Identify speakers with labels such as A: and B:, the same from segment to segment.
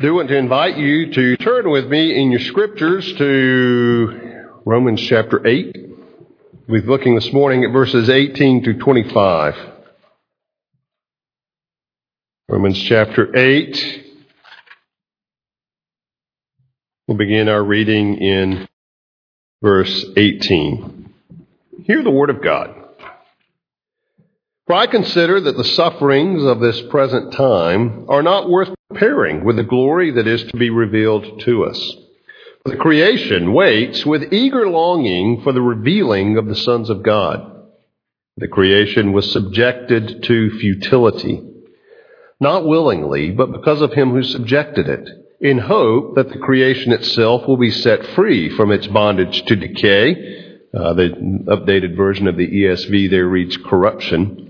A: do want to invite you to turn with me in your scriptures to Romans chapter 8. We're looking this morning at verses 18 to 25. Romans chapter 8. We'll begin our reading in verse 18. Hear the word of God. For I consider that the sufferings of this present time are not worth comparing with the glory that is to be revealed to us. The creation waits with eager longing for the revealing of the sons of God. The creation was subjected to futility, not willingly, but because of him who subjected it, in hope that the creation itself will be set free from its bondage to decay. Uh, the updated version of the ESV there reads corruption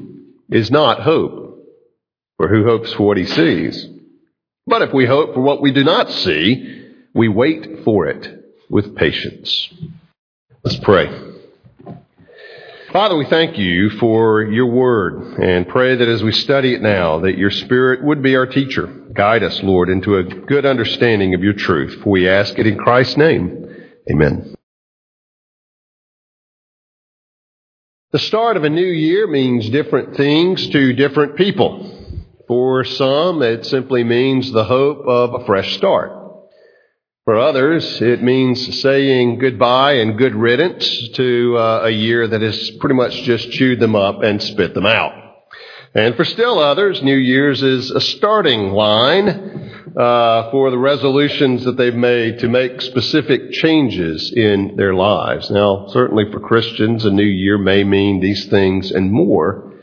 A: is not hope. For who hopes for what he sees? But if we hope for what we do not see, we wait for it with patience. Let's pray. Father, we thank you for your word and pray that as we study it now, that your spirit would be our teacher. Guide us, Lord, into a good understanding of your truth. For we ask it in Christ's name. Amen. The start of a new year means different things to different people. For some, it simply means the hope of a fresh start. For others, it means saying goodbye and good riddance to uh, a year that has pretty much just chewed them up and spit them out. And for still others, New Year's is a starting line uh, for the resolutions that they've made to make specific changes in their lives. Now, certainly for Christians, a new year may mean these things and more,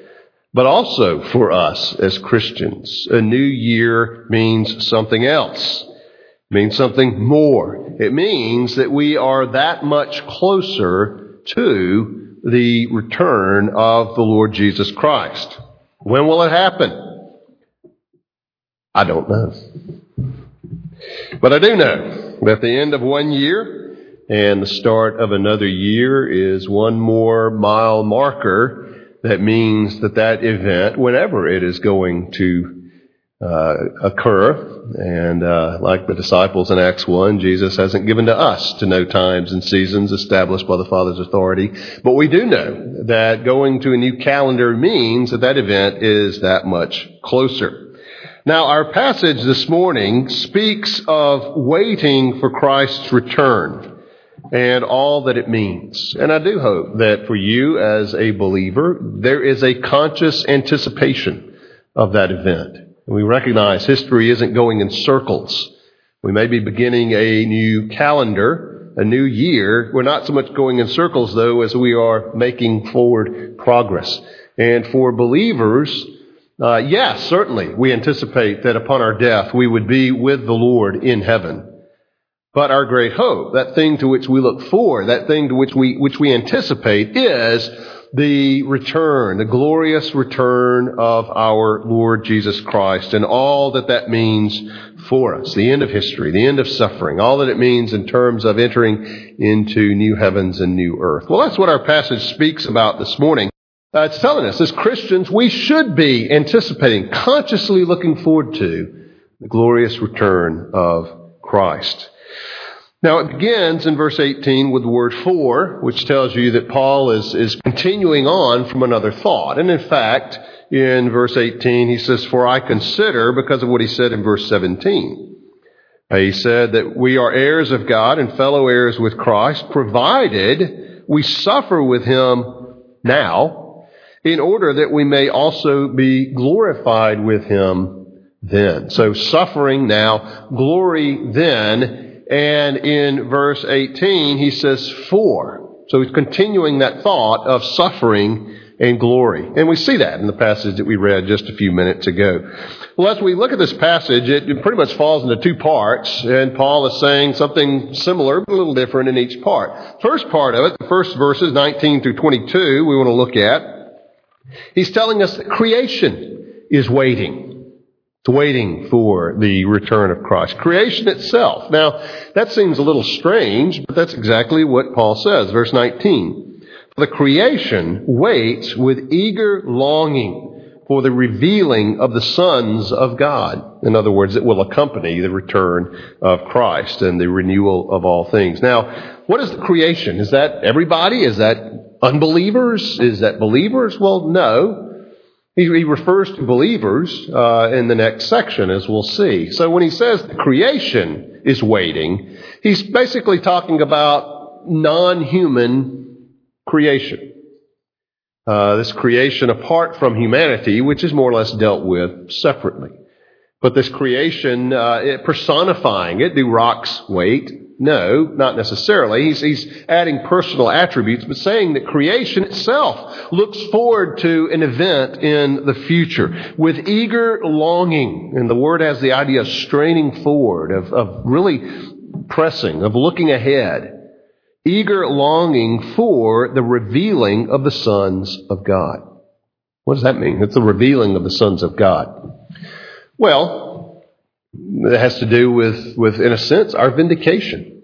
A: but also for us as Christians, a new year means something else. It means something more. It means that we are that much closer to the return of the Lord Jesus Christ. When will it happen? I don't know. But I do know that the end of one year and the start of another year is one more mile marker that means that that event, whenever it is going to uh, occur, and uh, like the disciples in Acts 1, Jesus hasn't given to us to know times and seasons established by the Father's authority. But we do know that going to a new calendar means that that event is that much closer. Now, our passage this morning speaks of waiting for Christ's return and all that it means. And I do hope that for you as a believer, there is a conscious anticipation of that event. We recognize history isn't going in circles. We may be beginning a new calendar, a new year. We're not so much going in circles though as we are making forward progress. And for believers, uh, yes, certainly, we anticipate that upon our death we would be with the Lord in heaven. But our great hope, that thing to which we look for, that thing to which we, which we anticipate is the return, the glorious return of our Lord Jesus Christ and all that that means for us. The end of history, the end of suffering, all that it means in terms of entering into new heavens and new earth. Well, that's what our passage speaks about this morning. Uh, it's telling us, as Christians, we should be anticipating, consciously looking forward to the glorious return of Christ. Now it begins in verse 18 with the word for, which tells you that Paul is, is continuing on from another thought. And in fact, in verse 18, he says, For I consider, because of what he said in verse 17, He said that we are heirs of God and fellow heirs with Christ, provided we suffer with him now, in order that we may also be glorified with him then. So suffering now, glory then, and in verse 18 he says for. So he's continuing that thought of suffering and glory. And we see that in the passage that we read just a few minutes ago. Well, as we look at this passage, it pretty much falls into two parts, and Paul is saying something similar, but a little different in each part. First part of it, the first verses, 19 through 22, we want to look at. He's telling us that creation is waiting. It's waiting for the return of Christ. Creation itself. Now, that seems a little strange, but that's exactly what Paul says. Verse 19. The creation waits with eager longing for the revealing of the sons of God. In other words, it will accompany the return of Christ and the renewal of all things. Now, what is the creation? Is that everybody? Is that unbelievers? Is that believers? Well, no. He, he refers to believers uh, in the next section, as we'll see. So when he says the creation is waiting, he's basically talking about non-human creation. Uh, this creation apart from humanity, which is more or less dealt with separately. But this creation, uh, it personifying it, do rocks wait? No, not necessarily. He's, he's adding personal attributes, but saying that creation itself looks forward to an event in the future with eager longing. And the word has the idea of straining forward, of, of really pressing, of looking ahead eager longing for the revealing of the sons of God. What does that mean? It's the revealing of the sons of God. Well, it has to do with, with, in a sense, our vindication.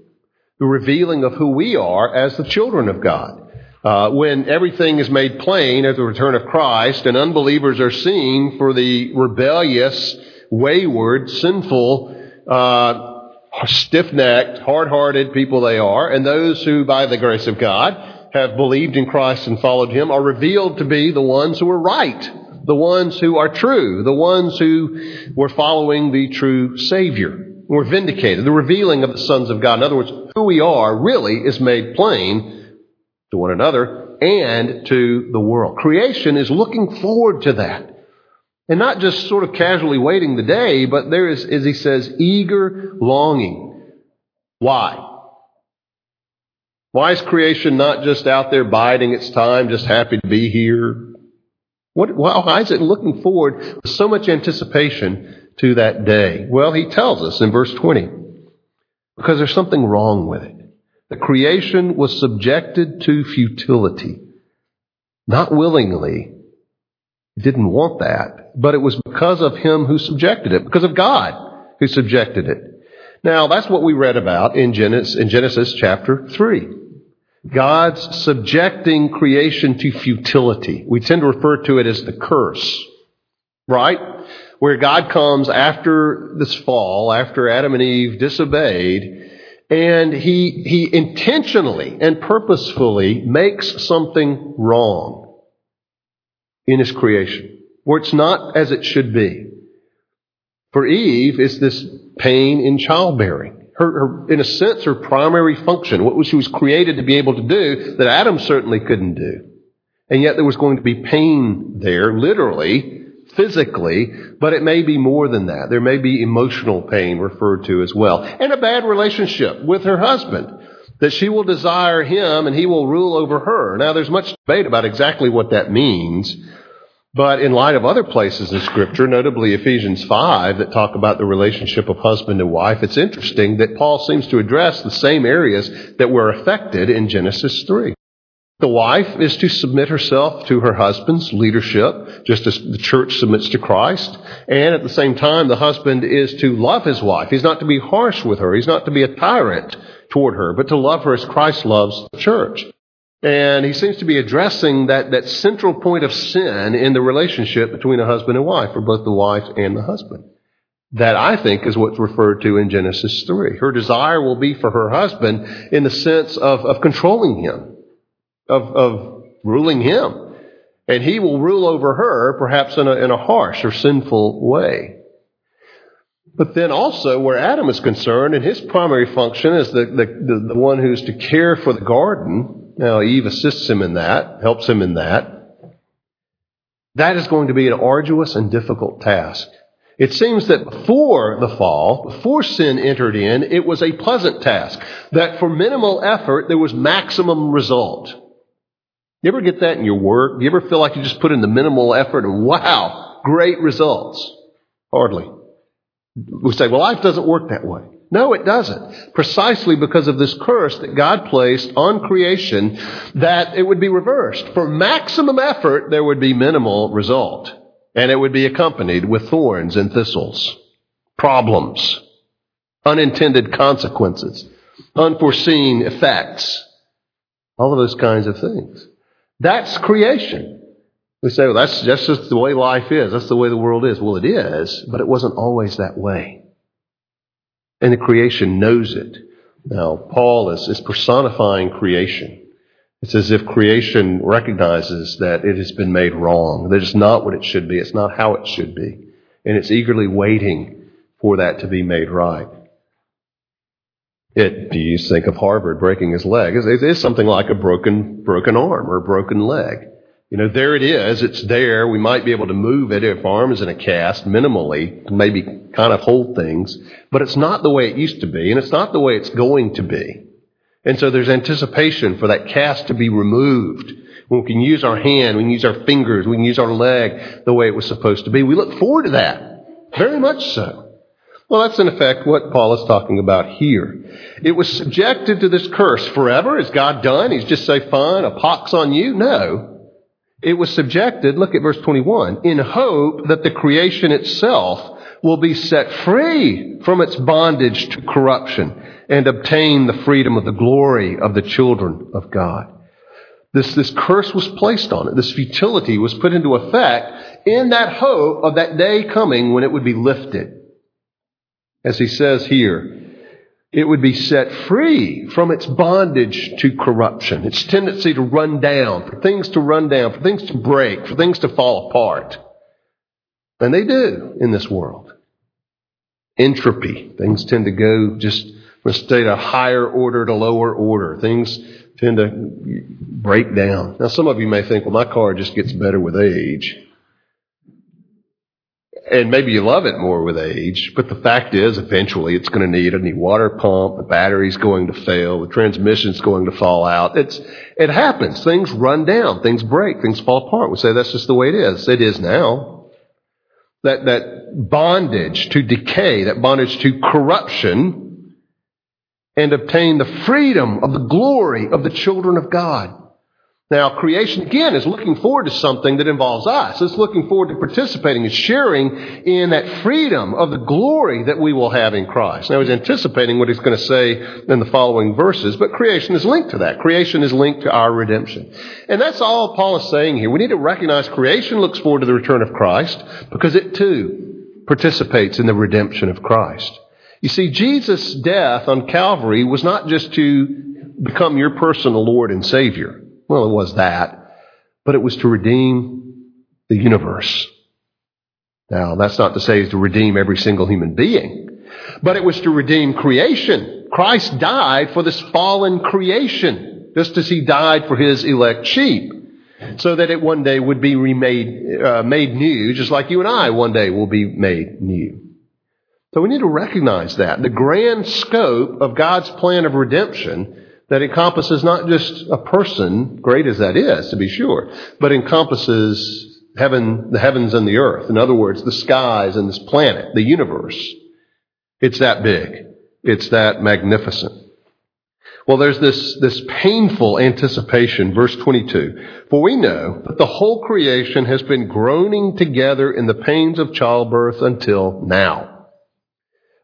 A: The revealing of who we are as the children of God. Uh, when everything is made plain at the return of Christ and unbelievers are seen for the rebellious, wayward, sinful, uh, stiff necked, hard hearted people they are, and those who, by the grace of God, have believed in Christ and followed Him are revealed to be the ones who are right, the ones who are true, the ones who were following the true Savior. We're vindicated. The revealing of the sons of God. In other words, who we are really is made plain to one another and to the world. Creation is looking forward to that. And not just sort of casually waiting the day, but there is, as he says, eager longing. Why? Why is creation not just out there biding its time, just happy to be here? What, why is it looking forward with so much anticipation to that day? Well, he tells us in verse 20, because there's something wrong with it. The creation was subjected to futility, not willingly, It didn't want that, but it was because of him who subjected it, because of God who subjected it. Now, that's what we read about in Genesis, in Genesis chapter 3. God's subjecting creation to futility. We tend to refer to it as the curse, right? Where God comes after this fall, after Adam and Eve disobeyed, and he, he intentionally and purposefully makes something wrong in his creation, where it's not as it should be. For Eve, it's this pain in childbearing. Her, her, in a sense, her primary function, what she was created to be able to do that Adam certainly couldn't do. And yet there was going to be pain there, literally, physically, but it may be more than that. There may be emotional pain referred to as well. And a bad relationship with her husband. That she will desire him and he will rule over her. Now there's much debate about exactly what that means. But in light of other places in Scripture, notably Ephesians 5, that talk about the relationship of husband and wife, it's interesting that Paul seems to address the same areas that were affected in Genesis 3. The wife is to submit herself to her husband's leadership, just as the church submits to Christ. And at the same time, the husband is to love his wife. He's not to be harsh with her. He's not to be a tyrant toward her, but to love her as Christ loves the church. And he seems to be addressing that, that central point of sin in the relationship between a husband and wife, or both the wife and the husband. That I think is what's referred to in Genesis 3. Her desire will be for her husband in the sense of, of controlling him, of, of ruling him. And he will rule over her perhaps in a, in a harsh or sinful way. But then also, where Adam is concerned, and his primary function is the, the, the, the one who's to care for the garden. Now, Eve assists him in that, helps him in that. That is going to be an arduous and difficult task. It seems that before the fall, before sin entered in, it was a pleasant task. That for minimal effort, there was maximum result. You ever get that in your work? You ever feel like you just put in the minimal effort and wow, great results? Hardly. We say, well, life doesn't work that way. No, it doesn't. Precisely because of this curse that God placed on creation, that it would be reversed. For maximum effort, there would be minimal result. And it would be accompanied with thorns and thistles, problems, unintended consequences, unforeseen effects, all of those kinds of things. That's creation. We say, well, that's, just the way life is. That's the way the world is. Well, it is, but it wasn't always that way. And the creation knows it. Now, Paul is, is personifying creation. It's as if creation recognizes that it has been made wrong, that it's not what it should be, it's not how it should be, and it's eagerly waiting for that to be made right. It, do you think of Harvard breaking his leg? It is something like a broken, broken arm or a broken leg. You know, there it is. It's there. We might be able to move it if arms in a cast minimally, maybe kind of hold things, but it's not the way it used to be, and it's not the way it's going to be. And so there's anticipation for that cast to be removed. When We can use our hand, we can use our fingers, we can use our leg the way it was supposed to be. We look forward to that. Very much so. Well, that's in effect what Paul is talking about here. It was subjected to this curse forever. Is God done? He's just say, fine, a pox on you? No. It was subjected, look at verse 21, in hope that the creation itself will be set free from its bondage to corruption and obtain the freedom of the glory of the children of God. This, this curse was placed on it. This futility was put into effect in that hope of that day coming when it would be lifted. As he says here, it would be set free from its bondage to corruption, its tendency to run down, for things to run down, for things to break, for things to fall apart. And they do in this world. Entropy. Things tend to go just from a state of higher order to lower order. Things tend to break down. Now, some of you may think, well, my car just gets better with age. And maybe you love it more with age, but the fact is, eventually it's going to need a new water pump, the battery's going to fail, the transmission's going to fall out. It's, it happens. Things run down, things break, things fall apart. We say that's just the way it is. It is now. That, that bondage to decay, that bondage to corruption, and obtain the freedom of the glory of the children of God. Now, creation again is looking forward to something that involves us. It's looking forward to participating and sharing in that freedom of the glory that we will have in Christ. Now, he's anticipating what he's going to say in the following verses, but creation is linked to that. Creation is linked to our redemption. And that's all Paul is saying here. We need to recognize creation looks forward to the return of Christ because it too participates in the redemption of Christ. You see, Jesus' death on Calvary was not just to become your personal Lord and Savior. Well, it was that. But it was to redeem the universe. Now, that's not to say it's to redeem every single human being, but it was to redeem creation. Christ died for this fallen creation, just as he died for his elect sheep, so that it one day would be remade, uh, made new, just like you and I one day will be made new. So we need to recognize that. The grand scope of God's plan of redemption that encompasses not just a person, great as that is, to be sure, but encompasses heaven, the heavens and the earth. In other words, the skies and this planet, the universe. It's that big. It's that magnificent. Well, there's this, this painful anticipation, verse 22. For we know that the whole creation has been groaning together in the pains of childbirth until now.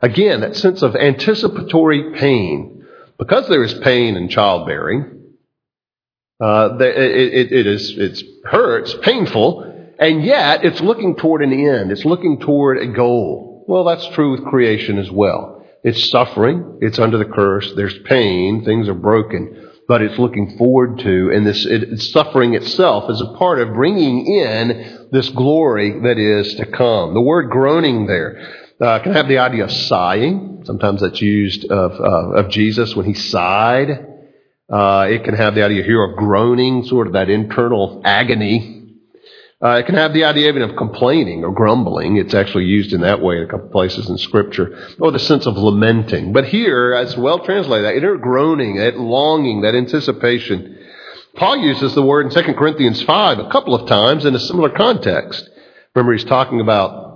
A: Again, that sense of anticipatory pain. Because there is pain in childbearing, uh, it, it, is it hurts, painful, and yet it's looking toward an end. It's looking toward a goal. Well, that's true with creation as well. It's suffering. It's under the curse. There's pain. Things are broken. But it's looking forward to, and this it, suffering itself is a part of bringing in this glory that is to come. The word groaning there Uh, can have the idea of sighing. Sometimes that's used of, uh, of Jesus when he sighed. Uh, it can have the idea here of groaning, sort of that internal agony. Uh, it can have the idea even of complaining or grumbling. It's actually used in that way in a couple places in Scripture. Or the sense of lamenting. But here, as well translated, that inner groaning, that longing, that anticipation. Paul uses the word in 2 Corinthians 5 a couple of times in a similar context. Remember, he's talking about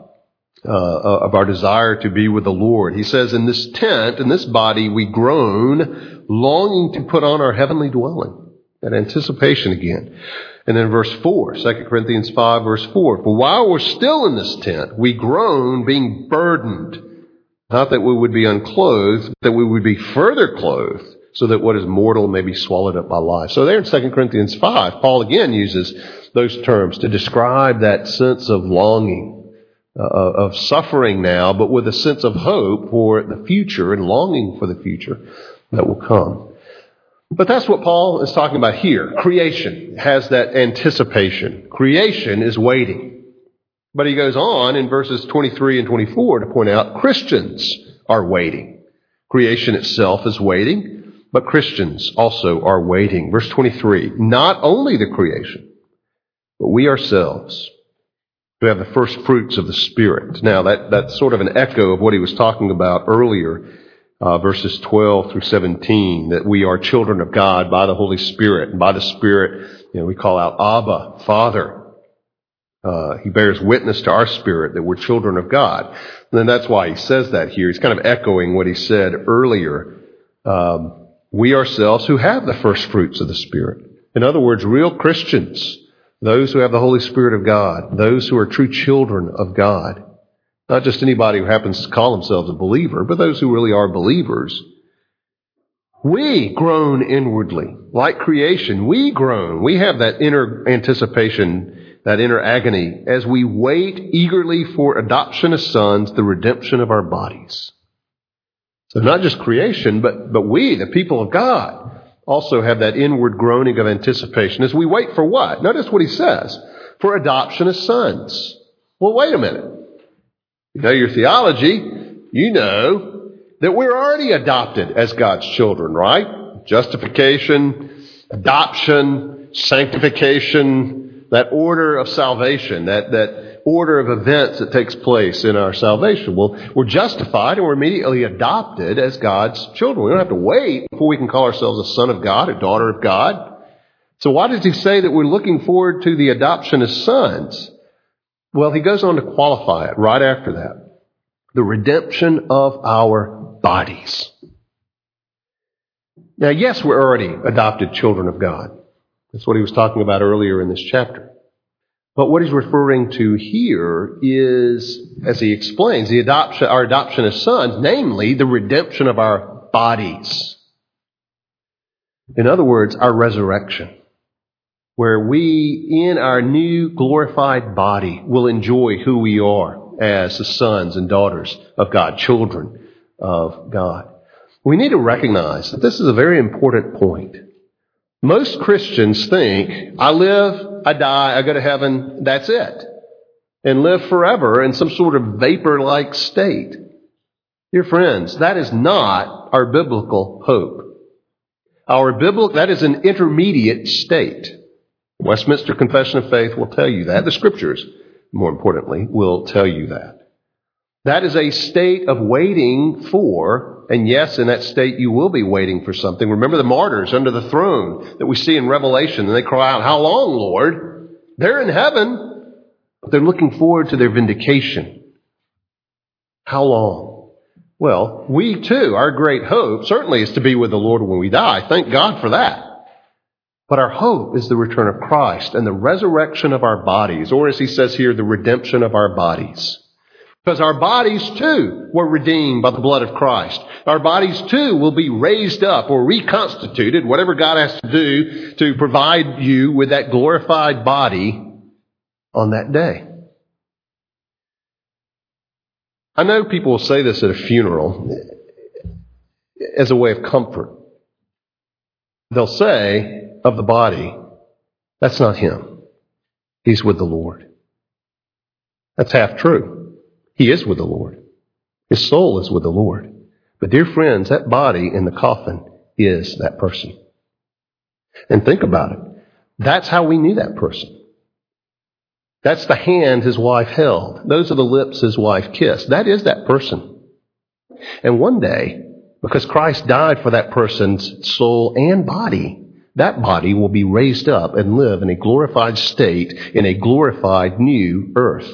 A: Uh, of our desire to be with the Lord. He says, in this tent, in this body, we groan, longing to put on our heavenly dwelling. That anticipation again. And then verse 4, 2 Corinthians 5 verse 4. For while we're still in this tent, we groan being burdened. Not that we would be unclothed, but that we would be further clothed, so that what is mortal may be swallowed up by life. So there in 2 Corinthians 5, Paul again uses those terms to describe that sense of longing uh, of suffering now, but with a sense of hope for the future and longing for the future that will come. But that's what Paul is talking about here. Creation has that anticipation. Creation is waiting. But he goes on in verses 23 and 24 to point out Christians are waiting. Creation itself is waiting, but Christians also are waiting. Verse 23, not only the creation, but we ourselves who have the first fruits of the Spirit. Now, that, that's sort of an echo of what he was talking about earlier, uh, verses 12 through 17, that we are children of God by the Holy Spirit. And by the Spirit, you know, we call out Abba, Father. Uh, he bears witness to our spirit that we're children of God. And that's why he says that here. He's kind of echoing what he said earlier. Um, we ourselves who have the first fruits of the Spirit. In other words, real Christians those who have the Holy Spirit of God, those who are true children of God. Not just anybody who happens to call themselves a believer, but those who really are believers. We groan inwardly, like creation. We groan. We have that inner anticipation, that inner agony, as we wait eagerly for adoption as sons, the redemption of our bodies. So not just creation, but, but we, the people of God also have that inward groaning of anticipation as we wait for what? Notice what he says. For adoption as sons. Well, wait a minute. You know your theology. You know that we're already adopted as God's children, right? Justification, adoption, sanctification, that order of salvation, that, that order of events that takes place in our salvation. Well, we're justified and we're immediately adopted as God's children. We don't have to wait before we can call ourselves a son of God, a daughter of God. So why does he say that we're looking forward to the adoption as sons? Well, he goes on to qualify it right after that. The redemption of our bodies. Now, yes, we're already adopted children of God. That's what he was talking about earlier in this chapter. But what he's referring to here is, as he explains, the adoption, our adoption as sons, namely the redemption of our bodies. In other words, our resurrection, where we, in our new glorified body, will enjoy who we are as the sons and daughters of God, children of God. We need to recognize that this is a very important point. Most Christians think, I live, I die, I go to heaven, that's it. And live forever in some sort of vapor like state. Dear friends, that is not our biblical hope. Our biblical, that is an intermediate state. Westminster Confession of Faith will tell you that. The scriptures, more importantly, will tell you that. That is a state of waiting for and yes, in that state you will be waiting for something. Remember the martyrs under the throne that we see in Revelation, and they cry out, How long, Lord? They're in heaven, but they're looking forward to their vindication. How long? Well, we too, our great hope certainly is to be with the Lord when we die. Thank God for that. But our hope is the return of Christ and the resurrection of our bodies, or as he says here, the redemption of our bodies. Because our bodies too were redeemed by the blood of Christ. Our bodies too will be raised up or reconstituted, whatever God has to do to provide you with that glorified body on that day. I know people will say this at a funeral as a way of comfort. They'll say of the body, that's not him. He's with the Lord. That's half true. He is with the Lord. His soul is with the Lord. But dear friends, that body in the coffin is that person. And think about it. That's how we knew that person. That's the hand his wife held. Those are the lips his wife kissed. That is that person. And one day, because Christ died for that person's soul and body, that body will be raised up and live in a glorified state in a glorified new earth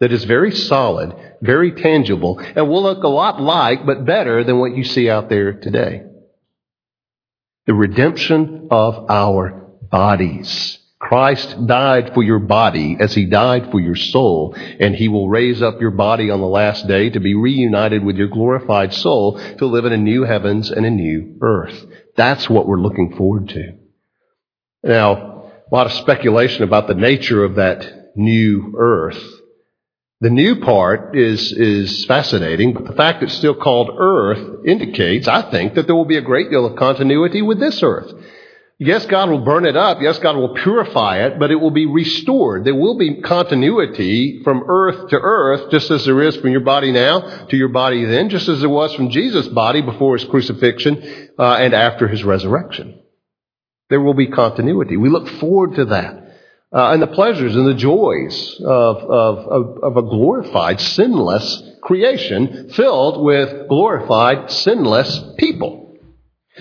A: that is very solid, very tangible, and will look a lot like, but better than what you see out there today. The redemption of our bodies. Christ died for your body as he died for your soul, and he will raise up your body on the last day to be reunited with your glorified soul to live in a new heavens and a new earth. That's what we're looking forward to. Now, a lot of speculation about the nature of that new earth. The new part is, is fascinating, but the fact it's still called earth indicates, I think, that there will be a great deal of continuity with this earth. Yes, God will burn it up. Yes, God will purify it, but it will be restored. There will be continuity from earth to earth, just as there is from your body now to your body then, just as there was from Jesus' body before his crucifixion uh, and after his resurrection. There will be continuity. We look forward to that Uh, and the pleasures and the joys of, of, of, of a glorified, sinless creation filled with glorified, sinless people.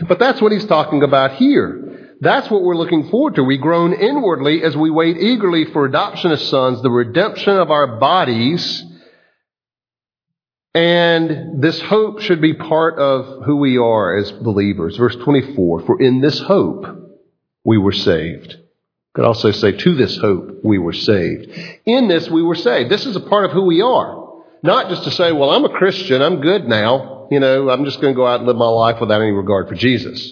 A: But that's what he's talking about here. That's what we're looking forward to. We groan inwardly as we wait eagerly for adoption as sons, the redemption of our bodies. And this hope should be part of who we are as believers. Verse 24, for in this hope we were saved could also say, to this hope we were saved. In this we were saved. This is a part of who we are. Not just to say, well, I'm a Christian, I'm good now, you know, I'm just going to go out and live my life without any regard for Jesus.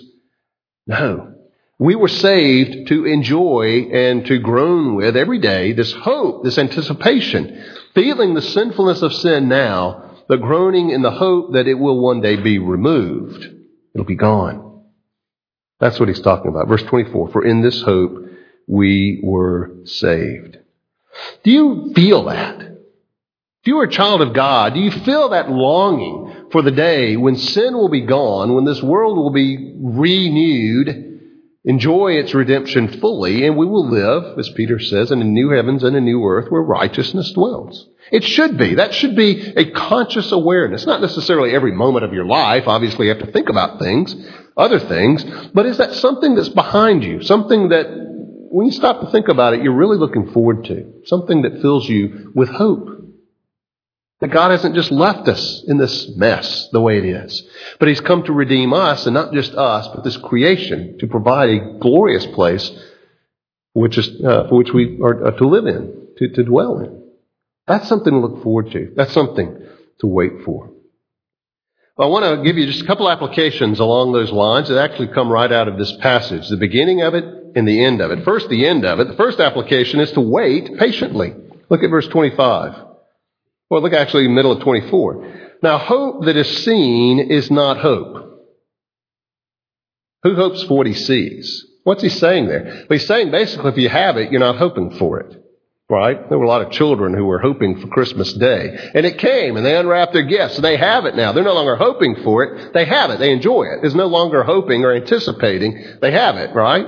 A: No. We were saved to enjoy and to groan with every day this hope, this anticipation, feeling the sinfulness of sin now, but groaning in the hope that it will one day be removed. It'll be gone. That's what he's talking about. Verse 24, for in this hope we were saved. Do you feel that? If you are a child of God, do you feel that longing for the day when sin will be gone, when this world will be renewed, enjoy its redemption fully, and we will live, as Peter says, in a new heavens and a new earth where righteousness dwells? It should be. That should be a conscious awareness. Not necessarily every moment of your life. Obviously, you have to think about things, other things, but is that something that's behind you? Something that when you stop to think about it, you're really looking forward to something that fills you with hope. That God hasn't just left us in this mess the way it is, but He's come to redeem us, and not just us, but this creation to provide a glorious place which is, uh, for which we are uh, to live in, to, to dwell in. That's something to look forward to. That's something to wait for. I want to give you just a couple applications along those lines that actually come right out of this passage. The beginning of it in the end of it. First, the end of it. The first application is to wait patiently. Look at verse 25. Well, look actually middle of 24. Now, hope that is seen is not hope. Who hopes for what he sees? What's he saying there? Well, he's saying basically if you have it, you're not hoping for it. Right? There were a lot of children who were hoping for Christmas Day. And it came and they unwrapped their gifts. and They have it now. They're no longer hoping for it. They have it. They enjoy it. It's no longer hoping or anticipating. They have it, right?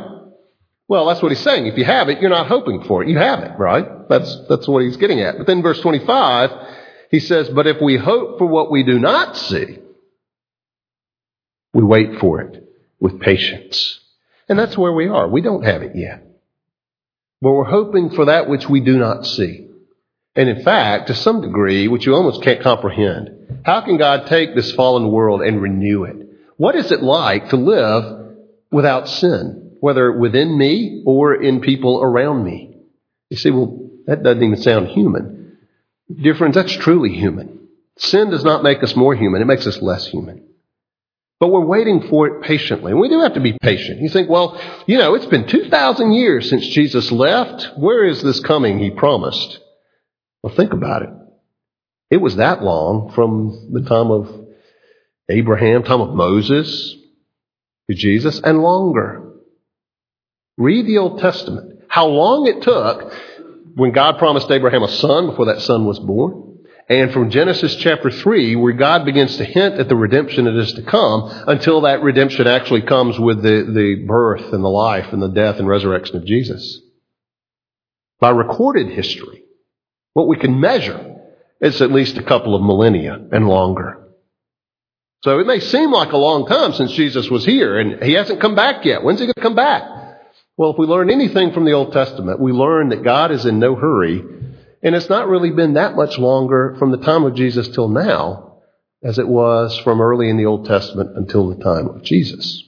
A: Well, that's what he's saying. If you have it, you're not hoping for it. You have it, right? That's, that's what he's getting at. But then verse 25, he says, But if we hope for what we do not see, we wait for it with patience. And that's where we are. We don't have it yet. But we're hoping for that which we do not see. And in fact, to some degree, which you almost can't comprehend, how can God take this fallen world and renew it? What is it like to live without sin? Whether within me or in people around me. You say, well, that doesn't even sound human. Dear friends, that's truly human. Sin does not make us more human, it makes us less human. But we're waiting for it patiently. We do have to be patient. You think, well, you know, it's been 2,000 years since Jesus left. Where is this coming he promised? Well, think about it. It was that long from the time of Abraham, time of Moses to Jesus, and longer. Read the Old Testament. How long it took when God promised Abraham a son before that son was born, And from Genesis chapter 3, where God begins to hint at the redemption that is to come, until that redemption actually comes with the, the birth and the life and the death and resurrection of Jesus. By recorded history, what we can measure is at least a couple of millennia and longer. So it may seem like a long time since Jesus was here, and he hasn't come back yet. When's he going to come back? Well, if we learn anything from the Old Testament, we learn that God is in no hurry, and it's not really been that much longer from the time of Jesus till now as it was from early in the Old Testament until the time of Jesus.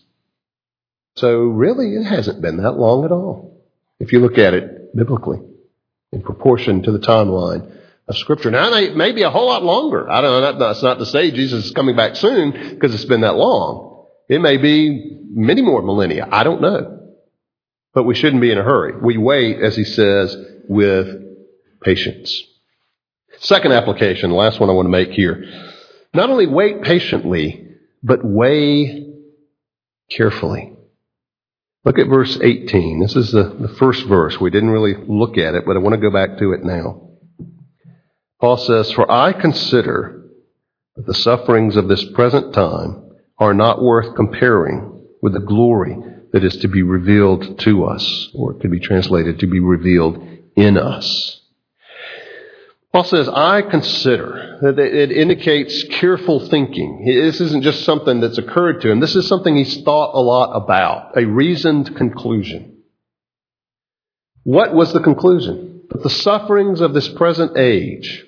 A: So really, it hasn't been that long at all, if you look at it biblically, in proportion to the timeline of Scripture. Now, it may be a whole lot longer. I don't know. That's not to say Jesus is coming back soon because it's been that long. It may be many more millennia. I don't know. But we shouldn't be in a hurry. We wait, as he says, with patience. Second application, the last one I want to make here. Not only wait patiently, but weigh carefully. Look at verse 18. This is the, the first verse. We didn't really look at it, but I want to go back to it now. Paul says, For I consider that the sufferings of this present time are not worth comparing with the glory that is to be revealed to us, or it could be translated to be revealed in us. Paul says, I consider that it indicates careful thinking. This isn't just something that's occurred to him. This is something he's thought a lot about, a reasoned conclusion. What was the conclusion? That the sufferings of this present age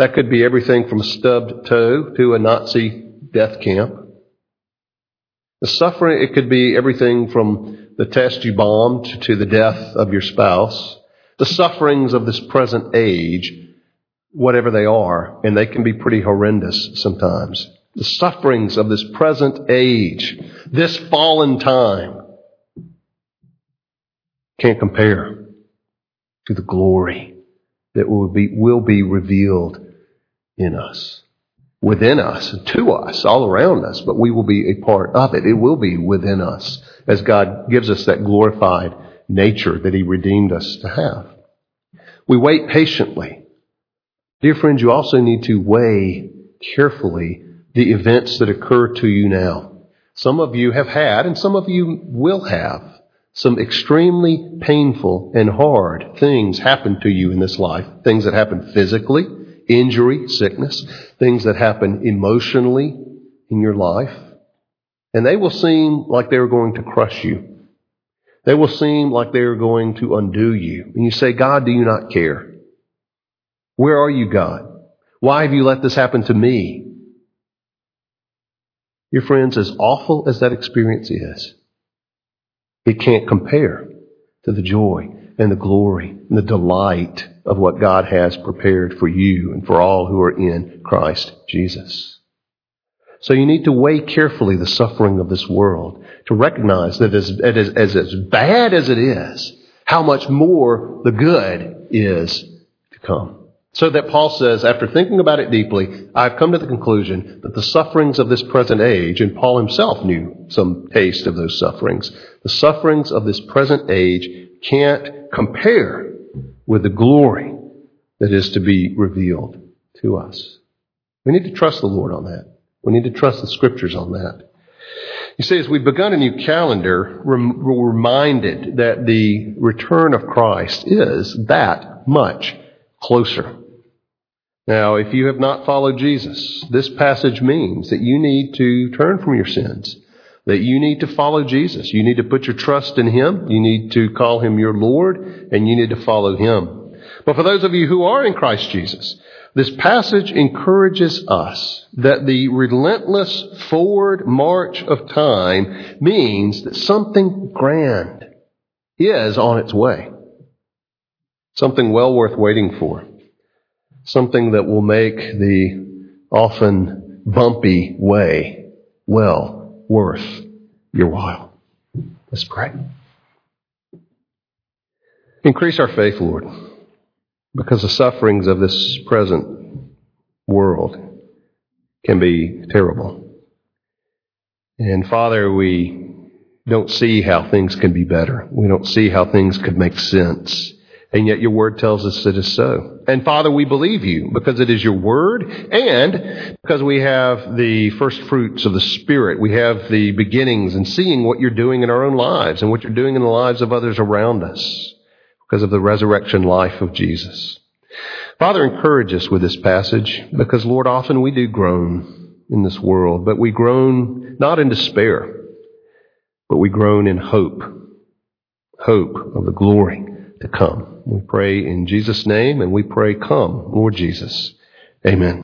A: that could be everything from a stubbed toe to a Nazi death camp. The suffering, it could be everything from the test you bombed to the death of your spouse. The sufferings of this present age, whatever they are, and they can be pretty horrendous sometimes. The sufferings of this present age, this fallen time, can't compare to the glory that will be, will be revealed in us, within us, to us, all around us, but we will be a part of it. It will be within us as God gives us that glorified nature that He redeemed us to have. We wait patiently. Dear friends, you also need to weigh carefully the events that occur to you now. Some of you have had, and some of you will have, some extremely painful and hard things happen to you in this life. Things that happen physically, injury, sickness, things that happen emotionally in your life. And they will seem like they're going to crush you. They will seem like they are going to undo you. And you say, God, do you not care? Where are you, God? Why have you let this happen to me? Your friends, as awful as that experience is, it can't compare to the joy and the glory and the delight of what God has prepared for you and for all who are in Christ Jesus. So you need to weigh carefully the suffering of this world to recognize that as, as, as, bad as it is, how much more the good is to come. So that Paul says, after thinking about it deeply, I've come to the conclusion that the sufferings of this present age, and Paul himself knew some taste of those sufferings, the sufferings of this present age can't compare with the glory that is to be revealed to us. We need to trust the Lord on that. We need to trust the scriptures on that. You see, as we've begun a new calendar, we're reminded that the return of Christ is that much closer. Now, if you have not followed Jesus, this passage means that you need to turn from your sins that you need to follow Jesus. You need to put your trust in Him. You need to call Him your Lord, and you need to follow Him. But for those of you who are in Christ Jesus, this passage encourages us that the relentless forward march of time means that something grand is on its way. Something well worth waiting for. Something that will make the often bumpy way well worth your while. Let's pray. Increase our faith, Lord, because the sufferings of this present world can be terrible. And Father, we don't see how things can be better. We don't see how things could make sense. And yet your word tells us it is so. And Father, we believe you because it is your word and because we have the first fruits of the Spirit. We have the beginnings and seeing what you're doing in our own lives and what you're doing in the lives of others around us because of the resurrection life of Jesus. Father, encourage us with this passage because, Lord, often we do groan in this world, but we groan not in despair, but we groan in hope. Hope of the glory to come. We pray in Jesus' name and we pray, come, Lord Jesus. Amen.